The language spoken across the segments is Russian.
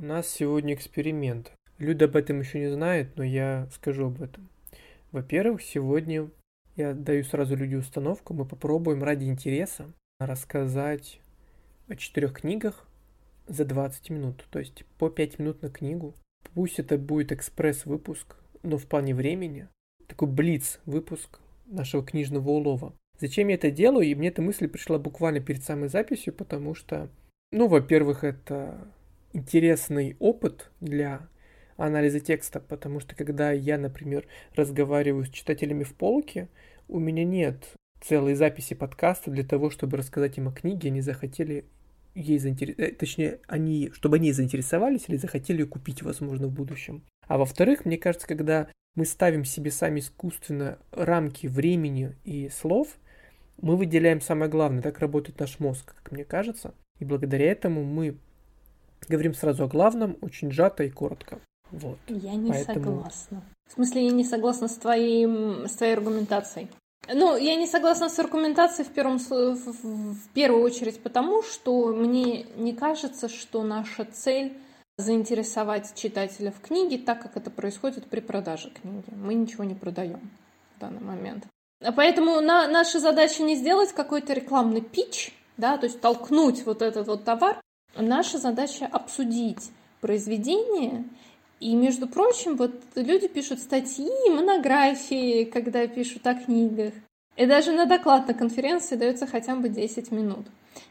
У нас сегодня эксперимент. Люда об этом еще не знает, но я скажу об этом. Во-первых, сегодня я даю сразу Люде установку. Мы попробуем ради интереса рассказать о четырех книгах за 20 минут. То есть по 5 минут на книгу. Пусть это будет экспресс-выпуск, но в плане времени. Такой блиц-выпуск нашего книжного улова. Зачем я это делаю? И мне эта мысль пришла буквально перед самой записью, потому что, ну, во-первых, это интересный опыт для анализа текста, потому что когда я, например, разговариваю с читателями в полке, у меня нет целой записи подкаста для того, чтобы рассказать им о книге, они захотели ей заинтересовать, точнее, они, чтобы они заинтересовались или захотели купить, возможно, в будущем. А во-вторых, мне кажется, когда мы ставим себе сами искусственно рамки времени и слов, мы выделяем самое главное. Так работает наш мозг, как мне кажется. И благодаря этому мы говорим сразу о главном, очень сжато и коротко. Вот. Я не Поэтому... согласна. В смысле, я не согласна с, твоим, с твоей аргументацией. Ну, я не согласна с аргументацией в, первом, в, первую очередь потому, что мне не кажется, что наша цель заинтересовать читателя в книге так, как это происходит при продаже книги. Мы ничего не продаем в данный момент. Поэтому на, наша задача не сделать какой-то рекламный пич, да, то есть толкнуть вот этот вот товар. Наша задача обсудить произведение и, между прочим, вот люди пишут статьи, монографии, когда пишут о книгах. И даже на доклад на конференции дается хотя бы 10 минут.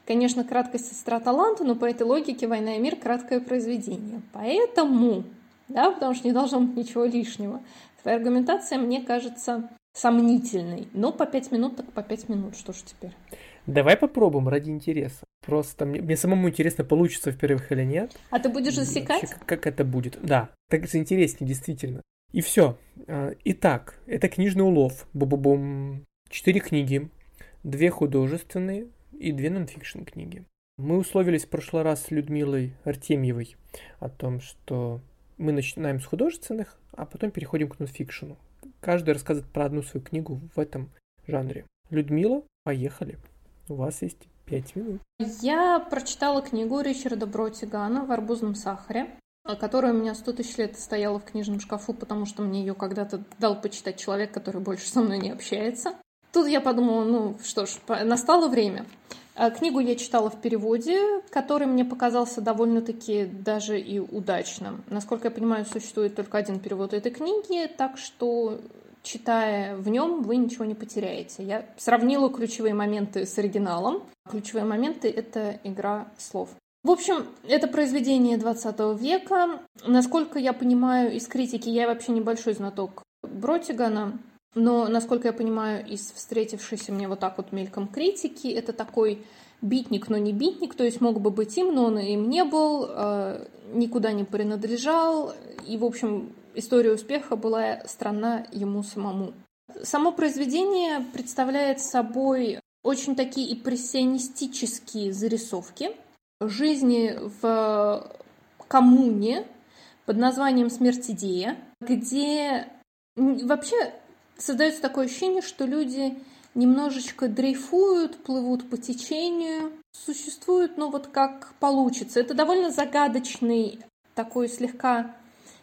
Конечно, краткость сестра таланта, но по этой логике «Война и мир» — краткое произведение. Поэтому, да, потому что не должно быть ничего лишнего. Твоя аргументация мне кажется сомнительной. Но по 5 минут, так по 5 минут. Что ж теперь? Давай попробуем ради интереса. Просто мне, мне самому интересно, получится в-первых или нет. А ты будешь засекать? Вообще, как, как это будет? Да, так это интереснее, действительно. И все. А, итак, это книжный улов. Бу-бу-бум. Четыре книги. Две художественные и две нонфикшн книги. Мы условились в прошлый раз с Людмилой Артемьевой о том, что мы начинаем с художественных, а потом переходим к нонфикшену. Каждый рассказывает про одну свою книгу в этом жанре. Людмила, поехали. У вас есть пять минут. Я прочитала книгу Ричарда Бротигана «В арбузном сахаре», которая у меня сто тысяч лет стояла в книжном шкафу, потому что мне ее когда-то дал почитать человек, который больше со мной не общается. Тут я подумала, ну что ж, настало время. А книгу я читала в переводе, который мне показался довольно-таки даже и удачным. Насколько я понимаю, существует только один перевод этой книги, так что читая в нем, вы ничего не потеряете. Я сравнила ключевые моменты с оригиналом. Ключевые моменты — это игра слов. В общем, это произведение 20 века. Насколько я понимаю из критики, я вообще небольшой знаток Бротигана, но, насколько я понимаю, из встретившейся мне вот так вот мельком критики, это такой битник, но не битник, то есть мог бы быть им, но он им не был, э, никуда не принадлежал, и, в общем, история успеха была странна ему самому. Само произведение представляет собой очень такие импрессионистические зарисовки жизни в коммуне под названием «Смерть идея», где вообще создается такое ощущение, что люди немножечко дрейфуют, плывут по течению, существуют, ну вот как получится. Это довольно загадочный, такой слегка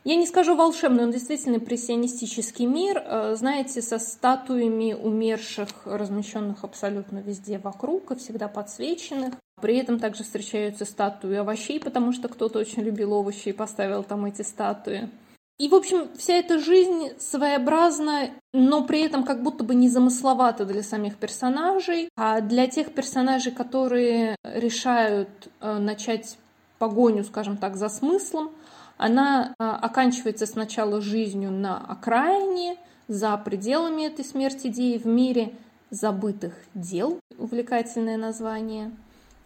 я не скажу волшебный, он действительно импрессионистический мир, э, знаете, со статуями умерших, размещенных абсолютно везде вокруг и всегда подсвеченных. При этом также встречаются статуи овощей, потому что кто-то очень любил овощи и поставил там эти статуи. И, в общем, вся эта жизнь своеобразна, но при этом как будто бы незамысловата для самих персонажей. А для тех персонажей, которые решают э, начать погоню, скажем так, за смыслом, она а, оканчивается сначала жизнью на окраине, за пределами этой смерти идеи в мире забытых дел, увлекательное название,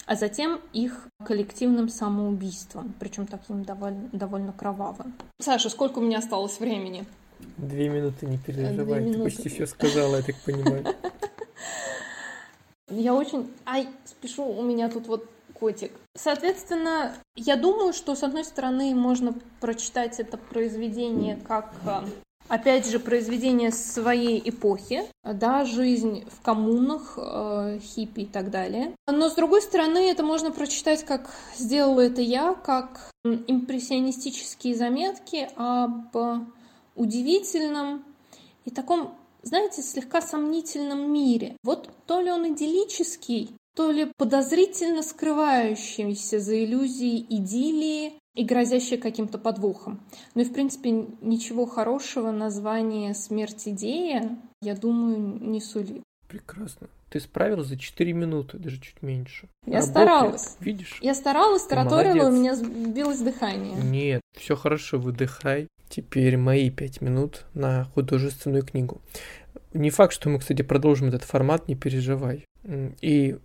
а затем их коллективным самоубийством, причем таким довольно, довольно кровавым. Саша, сколько у меня осталось времени? Две минуты, не переживай, минуты. ты почти все сказала, я так понимаю. Я очень... Ай, спешу, у меня тут вот котик. Соответственно, я думаю, что, с одной стороны, можно прочитать это произведение как э, опять же, произведение своей эпохи, да, жизнь в коммунах, э, хиппи и так далее. Но, с другой стороны, это можно прочитать, как сделала это я, как импрессионистические заметки об удивительном и таком, знаете, слегка сомнительном мире. Вот то ли он идиллический, то ли подозрительно скрывающийся за иллюзией идиллии, и грозящее каким-то подвохом. Ну и, в принципе, ничего хорошего название «Смерть идея», я думаю, не сулит. Прекрасно. Ты справилась за 4 минуты, даже чуть меньше. Я Работает, старалась. Видишь? Я старалась, тараторила, у меня сбилось дыхание. Нет, все хорошо, выдыхай. Теперь мои 5 минут на художественную книгу. Не факт, что мы, кстати, продолжим этот формат, не переживай. И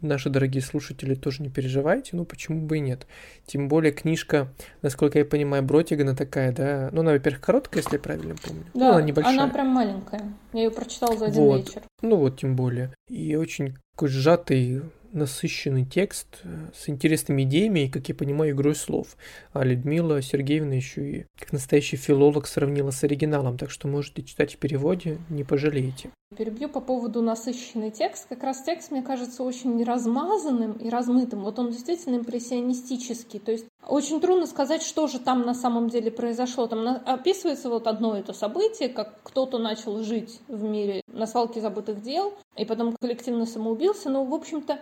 наши дорогие слушатели, тоже не переживайте, ну почему бы и нет. Тем более книжка, насколько я понимаю, Бротигана такая, да, ну она, во-первых, короткая, если я правильно помню. Да, ну, она небольшая. Она прям маленькая. Я ее прочитала за один вот. вечер. Ну вот, тем более. И очень такой сжатый насыщенный текст э, с интересными идеями и, как я понимаю, игрой слов. А Людмила Сергеевна еще и как настоящий филолог сравнила с оригиналом, так что можете читать в переводе, не пожалеете. Перебью по поводу насыщенный текст. Как раз текст, мне кажется, очень размазанным и размытым. Вот он действительно импрессионистический. То есть очень трудно сказать, что же там на самом деле произошло. Там описывается вот одно это событие, как кто-то начал жить в мире на свалке забытых дел, и потом коллективно самоубился. Но, в общем-то,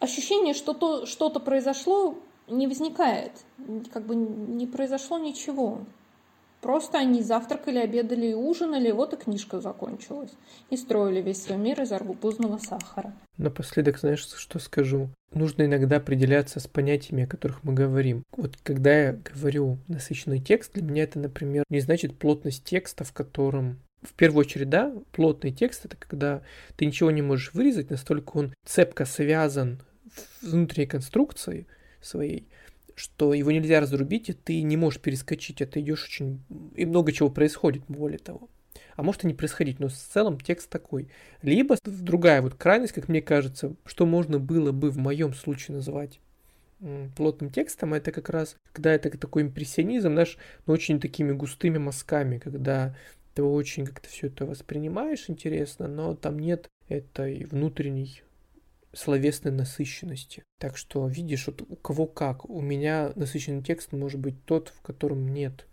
ощущение, что то, что-то произошло, не возникает. Как бы не произошло ничего. Просто они завтракали, обедали и ужинали, вот и книжка закончилась. И строили весь свой мир из арбузного сахара. Напоследок, знаешь, что скажу? Нужно иногда определяться с понятиями, о которых мы говорим. Вот когда я говорю насыщенный текст, для меня это, например, не значит плотность текста, в котором в первую очередь, да, плотный текст это когда ты ничего не можешь вырезать, настолько он цепко связан внутренней конструкции своей, что его нельзя разрубить, и ты не можешь перескочить, это идешь очень... И много чего происходит, более того. А может и не происходить, но в целом текст такой. Либо другая вот крайность, как мне кажется, что можно было бы в моем случае назвать плотным текстом, это как раз, когда это такой импрессионизм, наш, но очень такими густыми мазками, когда ты очень как-то все это воспринимаешь интересно, но там нет этой внутренней словесной насыщенности. Так что видишь, вот у кого как. У меня насыщенный текст может быть тот, в котором нет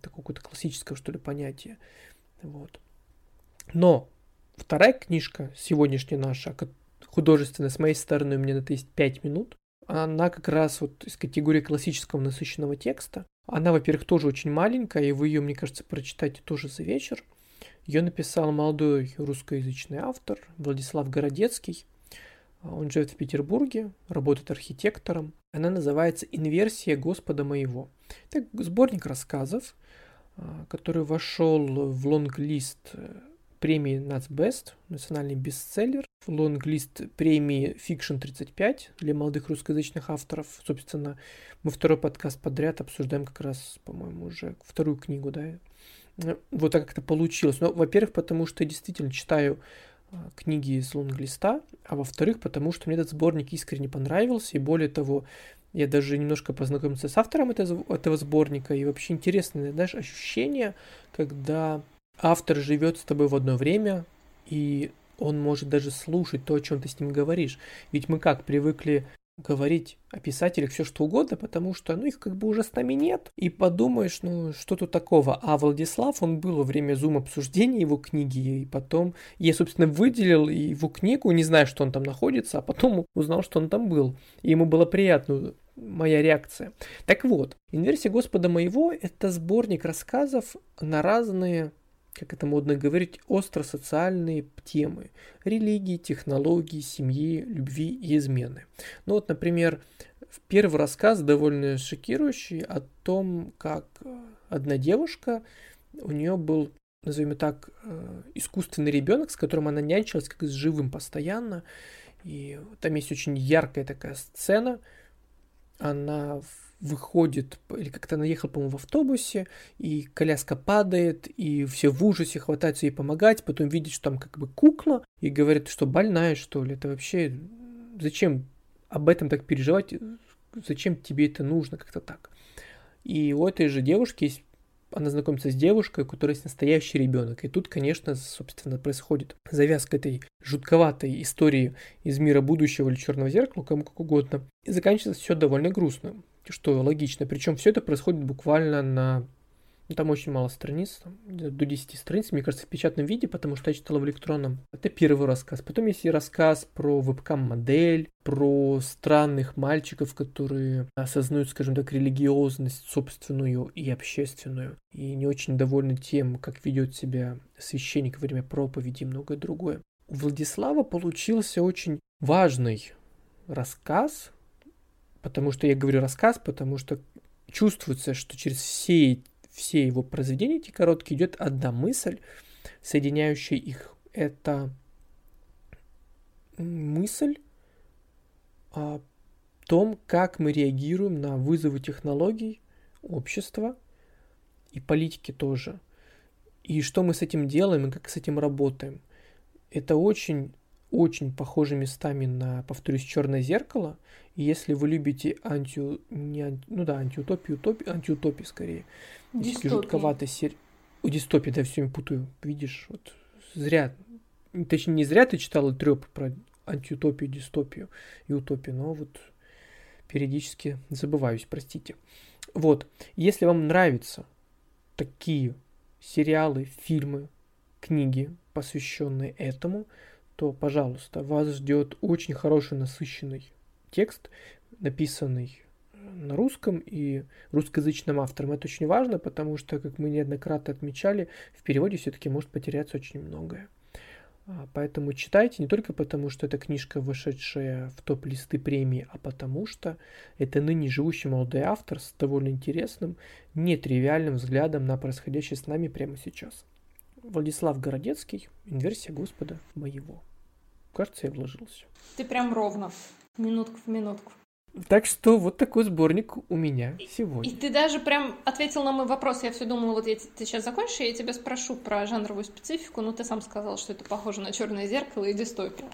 такого какого-то классического, что ли, понятия. Вот. Но вторая книжка, сегодняшняя наша, художественная, с моей стороны, у меня на это есть 5 минут. Она как раз вот из категории классического насыщенного текста. Она, во-первых, тоже очень маленькая, и вы ее, мне кажется, прочитаете тоже за вечер. Ее написал молодой русскоязычный автор Владислав Городецкий. Он живет в Петербурге, работает архитектором. Она называется «Инверсия Господа моего». Это сборник рассказов, а, который вошел в лонг-лист э, премии Nacbest, национальный бестселлер, в лонг-лист премии Fiction 35 для молодых русскоязычных авторов. Собственно, мы второй подкаст подряд обсуждаем как раз, по-моему, уже вторую книгу, да. Вот так как это получилось. Но, во-первых, потому что я действительно читаю книги из лонглиста, а во-вторых, потому что мне этот сборник искренне понравился, и более того, я даже немножко познакомился с автором этого, сборника, и вообще интересное, знаешь, ощущение, когда автор живет с тобой в одно время, и он может даже слушать то, о чем ты с ним говоришь. Ведь мы как привыкли говорить о писателях все что угодно, потому что, ну, их как бы уже с нами нет. И подумаешь, ну, что тут такого. А Владислав, он был во время зум-обсуждения его книги, и потом я, собственно, выделил его книгу, не знаю, что он там находится, а потом узнал, что он там был. И ему было приятно моя реакция. Так вот, «Инверсия Господа моего» — это сборник рассказов на разные как это модно говорить, остро-социальные темы. Религии, технологии, семьи, любви и измены. Ну вот, например, первый рассказ довольно шокирующий о том, как одна девушка, у нее был, назовем так, э, искусственный ребенок, с которым она нянчилась как с живым постоянно. И там есть очень яркая такая сцена. Она выходит, или как-то она ехала, по-моему, в автобусе, и коляска падает, и все в ужасе хватаются ей помогать, потом видит, что там как бы кукла, и говорит, что больная, что ли, это вообще, зачем об этом так переживать, зачем тебе это нужно, как-то так. И у этой же девушки есть она знакомится с девушкой, у которой есть настоящий ребенок. И тут, конечно, собственно, происходит завязка этой жутковатой истории из мира будущего или черного зеркала, кому как угодно. И заканчивается все довольно грустно, что логично. Причем все это происходит буквально на ну, там очень мало страниц, там, до 10 страниц, мне кажется, в печатном виде, потому что я читала в электронном. Это первый рассказ. Потом есть и рассказ про вебкам-модель, про странных мальчиков, которые осознают, скажем так, религиозность собственную и общественную, и не очень довольны тем, как ведет себя священник во время проповеди и многое другое. У Владислава получился очень важный рассказ, потому что я говорю рассказ, потому что чувствуется, что через все все его произведения, эти короткие, идет одна мысль, соединяющая их. Это мысль о том, как мы реагируем на вызовы технологий, общества и политики тоже. И что мы с этим делаем и как с этим работаем. Это очень очень похожи местами на, повторюсь, черное зеркало. Если вы любите анти... Не анти... Ну да, антиутопию, утопию, антиутопию скорее. Дистопия. жутковатый сер... У дистопии, да, все путаю. Видишь, вот зря. Точнее, не зря ты читала треп про антиутопию, дистопию и утопию, но вот периодически забываюсь, простите. Вот, если вам нравятся такие сериалы, фильмы, книги, посвященные этому, то, пожалуйста, вас ждет очень хороший насыщенный текст, написанный на русском и русскоязычным автором. Это очень важно, потому что, как мы неоднократно отмечали, в переводе все-таки может потеряться очень многое. А, поэтому читайте не только потому, что это книжка, вышедшая в топ-листы премии, а потому что это ныне живущий молодой автор с довольно интересным, нетривиальным взглядом на происходящее с нами прямо сейчас. Владислав Городецкий, инверсия Господа моего. Кажется, я вложился. Ты прям ровно, минутку в минутку. Так что вот такой сборник у меня сегодня. И ты даже прям ответил на мой вопрос. Я все думала, вот я, ты сейчас закончишь, я тебя спрошу про жанровую специфику, но ты сам сказал, что это похоже на черное зеркало и дистопию.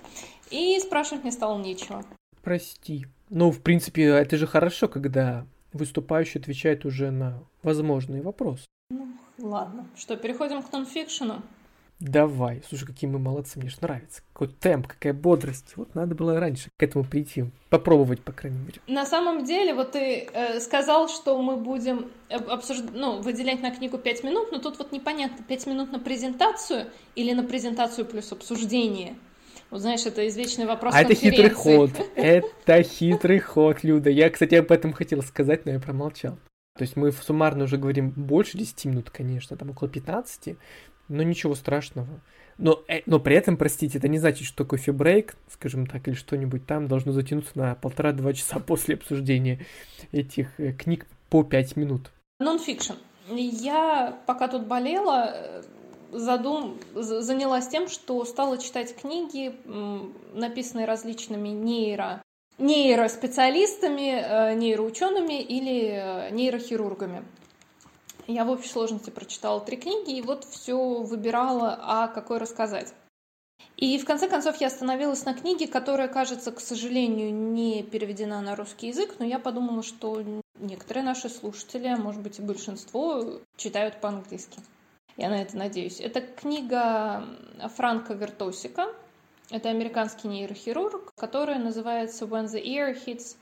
И спрашивать мне стало нечего. Прости. Ну, в принципе, это же хорошо, когда выступающий отвечает уже на возможные вопросы. Ну, ладно. Что, переходим к нонфикшену? Давай. Слушай, какие мы молодцы, мне же нравится. Какой темп, какая бодрость. Вот надо было раньше к этому прийти. Попробовать, по крайней мере. На самом деле, вот ты э, сказал, что мы будем обсуждать, ну, выделять на книгу 5 минут, но тут вот непонятно, 5 минут на презентацию или на презентацию плюс обсуждение. Вот знаешь, это извечный вопрос А это хитрый ход. Это хитрый ход, Люда. Я, кстати, об этом хотел сказать, но я промолчал. То есть мы суммарно уже говорим больше 10 минут, конечно, там около 15, но ничего страшного. Но, э, но при этом, простите, это не значит, что кофе-брейк, скажем так, или что-нибудь там должно затянуться на полтора-два часа после обсуждения этих э, книг по пять минут. Нонфикшн. Я, пока тут болела, э, задум... занялась тем, что стала читать книги, написанные различными нейро нейроспециалистами, нейроучеными или нейрохирургами. Я в общей сложности прочитала три книги и вот все выбирала, а какой рассказать. И в конце концов я остановилась на книге, которая, кажется, к сожалению, не переведена на русский язык, но я подумала, что некоторые наши слушатели, а может быть и большинство, читают по-английски. Я на это надеюсь. Это книга Франка Вертосика. Это американский нейрохирург, которая называется When the Ear Hits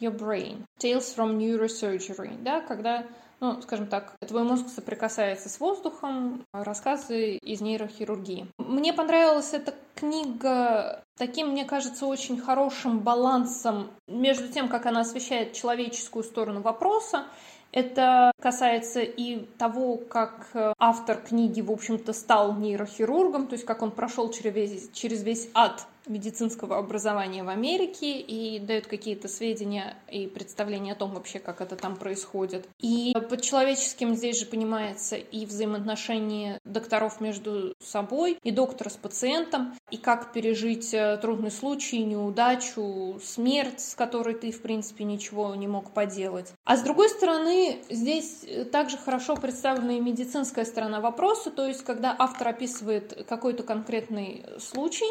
Your Brain. Tales from Neurosurgery. Да, когда ну, скажем так, твой мозг соприкасается с воздухом, рассказы из нейрохирургии. Мне понравилась эта книга таким, мне кажется, очень хорошим балансом между тем, как она освещает человеческую сторону вопроса, это касается и того, как автор книги, в общем-то, стал нейрохирургом, то есть как он прошел через весь, через весь ад медицинского образования в Америке и дает какие-то сведения и представления о том вообще, как это там происходит. И под человеческим здесь же понимается и взаимоотношения докторов между собой, и доктора с пациентом, и как пережить э, трудный случай, неудачу, смерть, с которой ты, в принципе, ничего не мог поделать. А с другой стороны, здесь также хорошо представлена и медицинская сторона вопроса, то есть когда автор описывает какой-то конкретный случай,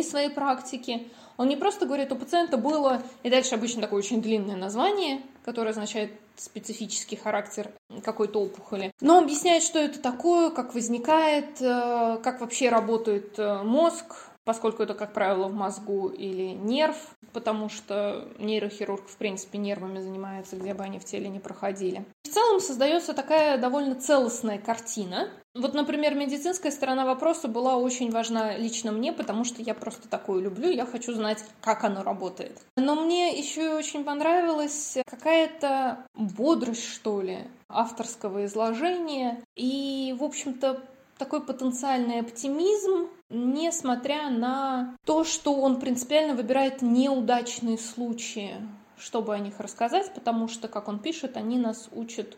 из своей практики. Он не просто говорит, у пациента было, и дальше обычно такое очень длинное название, который означает специфический характер какой-то опухоли. Но объясняет, что это такое, как возникает, э, как вообще работает э, мозг, поскольку это, как правило, в мозгу или нерв, потому что нейрохирург, в принципе, нервами занимается, где бы они в теле не проходили. В целом создается такая довольно целостная картина. Вот, например, медицинская сторона вопроса была очень важна лично мне, потому что я просто такое люблю, я хочу знать, как оно работает. Но мне еще очень понравилась какая-то бодрость, что ли, авторского изложения. И, в общем-то, такой потенциальный оптимизм, несмотря на то, что он принципиально выбирает неудачные случаи, чтобы о них рассказать, потому что, как он пишет, они нас учат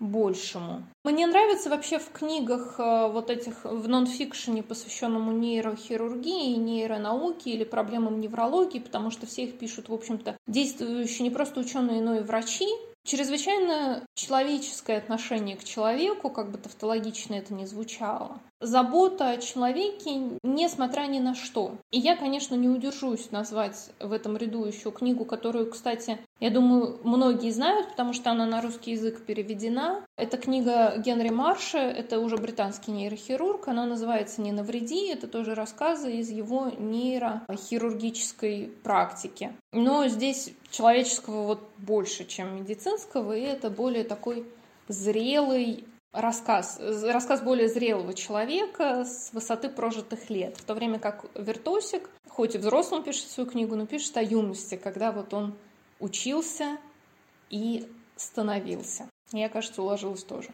большему. Мне нравится вообще в книгах э, вот этих, в нонфикшене, посвященному нейрохирургии, нейронауке или проблемам неврологии, потому что все их пишут, в общем-то, действующие не просто ученые, но и врачи, Чрезвычайно человеческое отношение к человеку, как бы тавтологично это ни звучало. Забота о человеке, несмотря ни на что. И я, конечно, не удержусь назвать в этом ряду еще книгу, которую, кстати, я думаю, многие знают, потому что она на русский язык переведена. Это книга Генри Марша, это уже британский нейрохирург, она называется «Не навреди», это тоже рассказы из его нейрохирургической практики. Но здесь человеческого вот больше, чем медицинского, и это более такой зрелый рассказ, рассказ более зрелого человека с высоты прожитых лет, в то время как Вертосик, хоть и взрослым пишет свою книгу, но пишет о юности, когда вот он учился и становился. Я, кажется, уложилась тоже.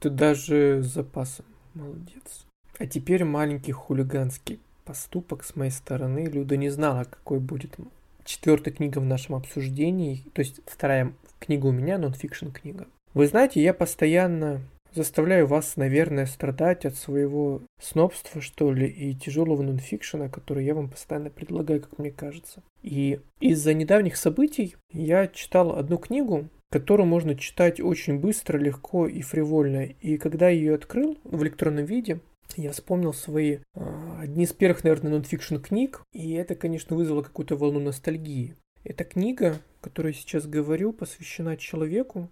Ты даже с запасом. Молодец. А теперь маленький хулиганский поступок с моей стороны. Люда не знала, какой будет четвертая книга в нашем обсуждении, то есть вторая книга у меня, нонфикшн книга. Вы знаете, я постоянно заставляю вас, наверное, страдать от своего снобства, что ли, и тяжелого нонфикшена, который я вам постоянно предлагаю, как мне кажется. И из-за недавних событий я читал одну книгу, которую можно читать очень быстро, легко и фривольно. И когда я ее открыл в электронном виде, я вспомнил свои э, одни из первых, наверное, нонфикшн книг, и это, конечно, вызвало какую-то волну ностальгии. Эта книга, о которой я сейчас говорю, посвящена человеку,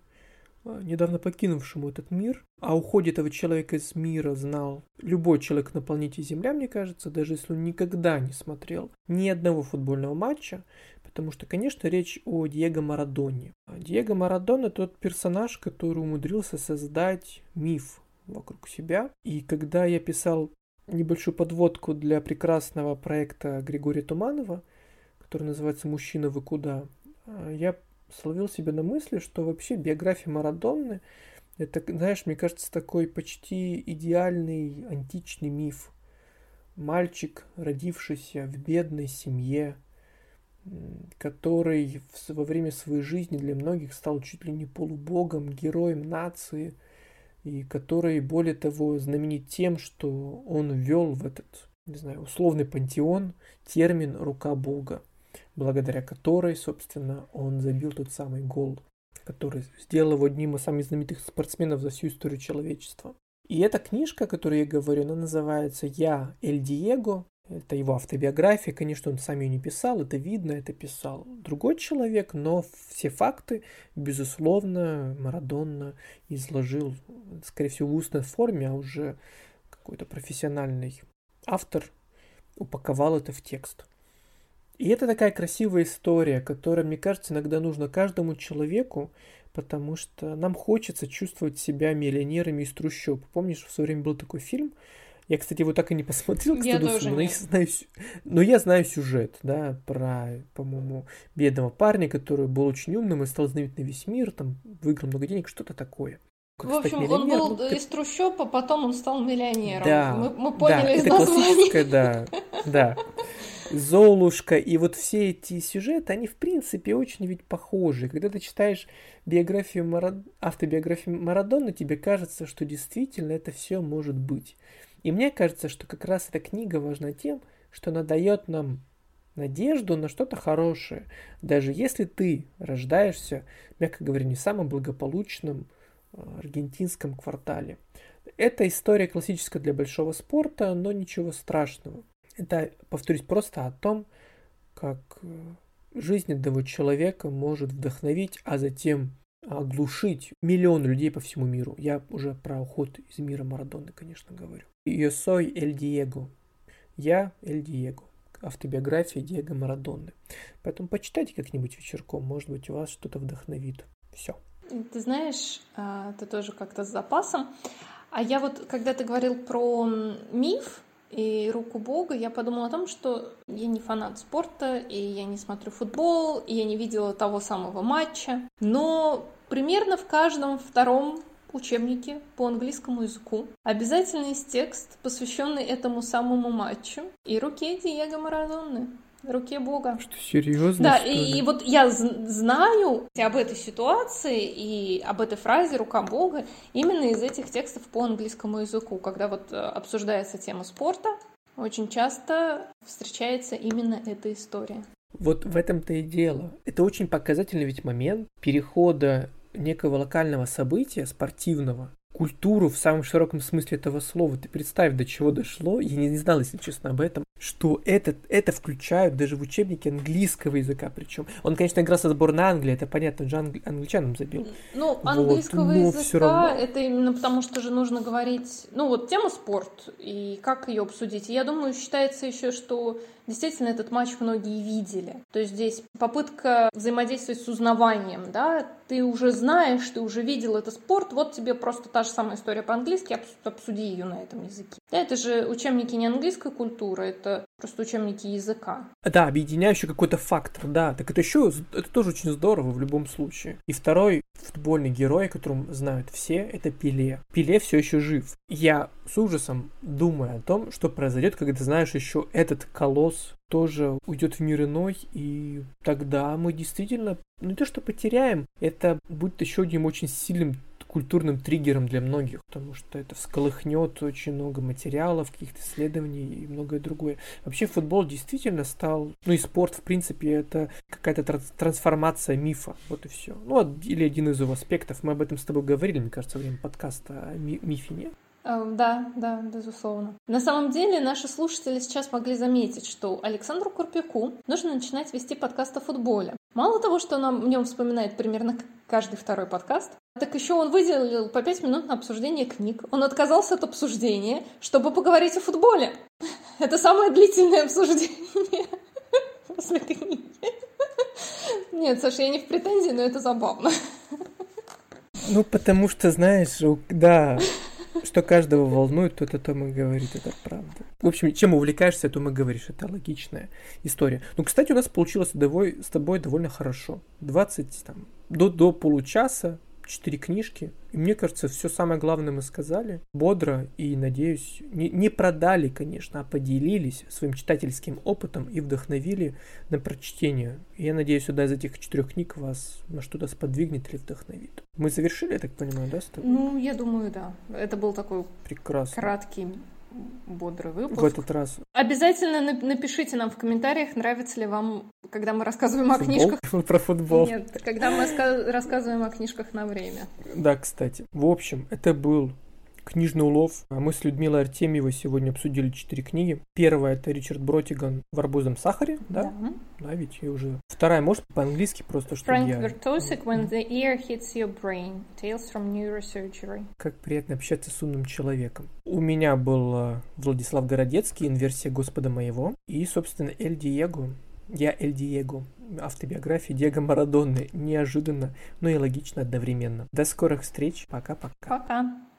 э, недавно покинувшему этот мир. А уходе этого человека из мира знал любой человек на планете Земля, мне кажется, даже если он никогда не смотрел ни одного футбольного матча, потому что, конечно, речь о Диего Марадоне. Диего Марадона тот персонаж, который умудрился создать миф вокруг себя. И когда я писал небольшую подводку для прекрасного проекта Григория Туманова, который называется «Мужчина, вы куда?», я словил себя на мысли, что вообще биография Марадонны это, знаешь, мне кажется, такой почти идеальный античный миф. Мальчик, родившийся в бедной семье, который во время своей жизни для многих стал чуть ли не полубогом, героем нации – и который, более того, знаменит тем, что он ввел в этот, не знаю, условный пантеон термин «рука Бога», благодаря которой, собственно, он забил тот самый гол, который сделал его одним из самых знаменитых спортсменов за всю историю человечества. И эта книжка, о которой я говорю, она называется «Я Эль Диего», это его автобиография, конечно, он сам ее не писал, это видно, это писал другой человек, но все факты, безусловно, Марадонна изложил, скорее всего, в устной форме, а уже какой-то профессиональный автор упаковал это в текст. И это такая красивая история, которая, мне кажется, иногда нужна каждому человеку, потому что нам хочется чувствовать себя миллионерами из трущоб. Помнишь, в свое время был такой фильм я, кстати, его так и не посмотрел, кстати, я тоже но, я знаю, но я знаю сюжет, да, про, по-моему, бедного парня, который был очень умным и стал знаменит на весь мир, там, выиграл много денег, что-то такое. Как в общем, он был ну, из трущоб, а потом он стал миллионером. Да, мы, мы поняли да, из это классическое, да, да. Золушка и вот все эти сюжеты, они в принципе очень ведь похожи. Когда ты читаешь биографию Марад... автобиографию Марадона, тебе кажется, что действительно это все может быть. И мне кажется, что как раз эта книга важна тем, что она дает нам надежду на что-то хорошее. Даже если ты рождаешься, мягко говоря, не в самом благополучном э, аргентинском квартале. Это история классическая для большого спорта, но ничего страшного. Это, повторюсь, просто о том, как э, жизнь одного человека может вдохновить, а затем оглушить миллион людей по всему миру. Я уже про уход из мира Марадоны, конечно, говорю. Soy el Diego. Я Эль Диего. Автобиография Диего Марадоны. Поэтому почитайте как-нибудь вечерком, может быть, у вас что-то вдохновит. Все. Ты знаешь, а, ты тоже как-то с запасом. А я вот, когда ты говорил про миф и руку Бога, я подумала о том, что я не фанат спорта, и я не смотрю футбол, и я не видела того самого матча. Но примерно в каждом втором учебнике по английскому языку обязательно есть текст, посвященный этому самому матчу и руке Диего Марадонны руке Бога. Что, серьезно? Да, и, и вот я знаю об этой ситуации и об этой фразе «рука Бога» именно из этих текстов по английскому языку, когда вот э, обсуждается тема спорта, очень часто встречается именно эта история. Вот в этом-то и дело. Это очень показательный ведь момент перехода некого локального события спортивного культуру в самом широком смысле этого слова. Ты представь, до чего дошло, я не, не знал, если честно, об этом, что это, это включают даже в учебнике английского языка причем. Он, конечно, играл со сборной Англии, это понятно, же англи... англичанам забил. Ну, английского вот, языка равно... это именно потому, что же нужно говорить, ну вот тема спорт и как ее обсудить. И я думаю, считается еще, что действительно этот матч многие видели. То есть здесь попытка взаимодействовать с узнаванием, да, ты уже знаешь, ты уже видел этот спорт, вот тебе просто та же самая история по-английски, обсуди ее на этом языке. Да, это же учебники не английской культуры, это просто учебники языка. Да, объединяющий какой-то фактор, да. Так это еще, это тоже очень здорово в любом случае. И второй футбольный герой, о котором знают все, это Пеле. Пеле все еще жив. Я с ужасом думаю о том, что произойдет, когда знаешь еще этот колосс тоже уйдет в мир иной, и тогда мы действительно ну, не то что потеряем, это будет еще одним очень сильным культурным триггером для многих, потому что это всколыхнет очень много материалов, каких-то исследований и многое другое. Вообще футбол действительно стал, ну и спорт в принципе это какая-то трансформация мифа, вот и все. Ну или один из его аспектов, мы об этом с тобой говорили, мне кажется, во время подкаста о ми- мифе, нет? Эм, да, да, безусловно. На самом деле наши слушатели сейчас могли заметить, что Александру Курпяку нужно начинать вести подкаст о футболе. Мало того, что он в нем вспоминает примерно каждый второй подкаст, так еще он выделил по пять минут на обсуждение книг. Он отказался от обсуждения, чтобы поговорить о футболе. Это самое длительное обсуждение после книги. Нет, Саша, я не в претензии, но это забавно. Ну, потому что, знаешь, да, что каждого волнует, тот о том и говорит, это правда. В общем, чем увлекаешься, о том и говоришь, это логичная история. Ну, кстати, у нас получилось с тобой довольно хорошо. 20, там, до, до получаса четыре книжки. И мне кажется, все самое главное мы сказали. Бодро и, надеюсь, не, не продали, конечно, а поделились своим читательским опытом и вдохновили на прочтение. И я надеюсь, одна из этих четырех книг вас на что-то сподвигнет или вдохновит. Мы завершили, я так понимаю, да, с тобой? Ну, я думаю, да. Это был такой Прекрасно. краткий бодрый выпуск. В этот раз. Обязательно напишите нам в комментариях, нравится ли вам, когда мы рассказываем о книжках. Про футбол. Нет, когда мы рассказываем о книжках на время. Да, кстати. В общем, это был Книжный улов. А мы с Людмилой Артемьевой сегодня обсудили четыре книги. Первая это Ричард Бротиган в арбузном сахаре, да? Да, да ведь и уже. Вторая, может, по-английски просто, что Frank я... Vertosik, When the ear hits your brain. Tales from Neurosurgery. Как приятно общаться с умным человеком. У меня был э, Владислав Городецкий, инверсия Господа моего. И, собственно, Эль Диего. Я Эль Диего автобиографии Диего Марадонны. Неожиданно, но и логично одновременно. До скорых встреч. Пока-пока. Пока. -пока. Пока.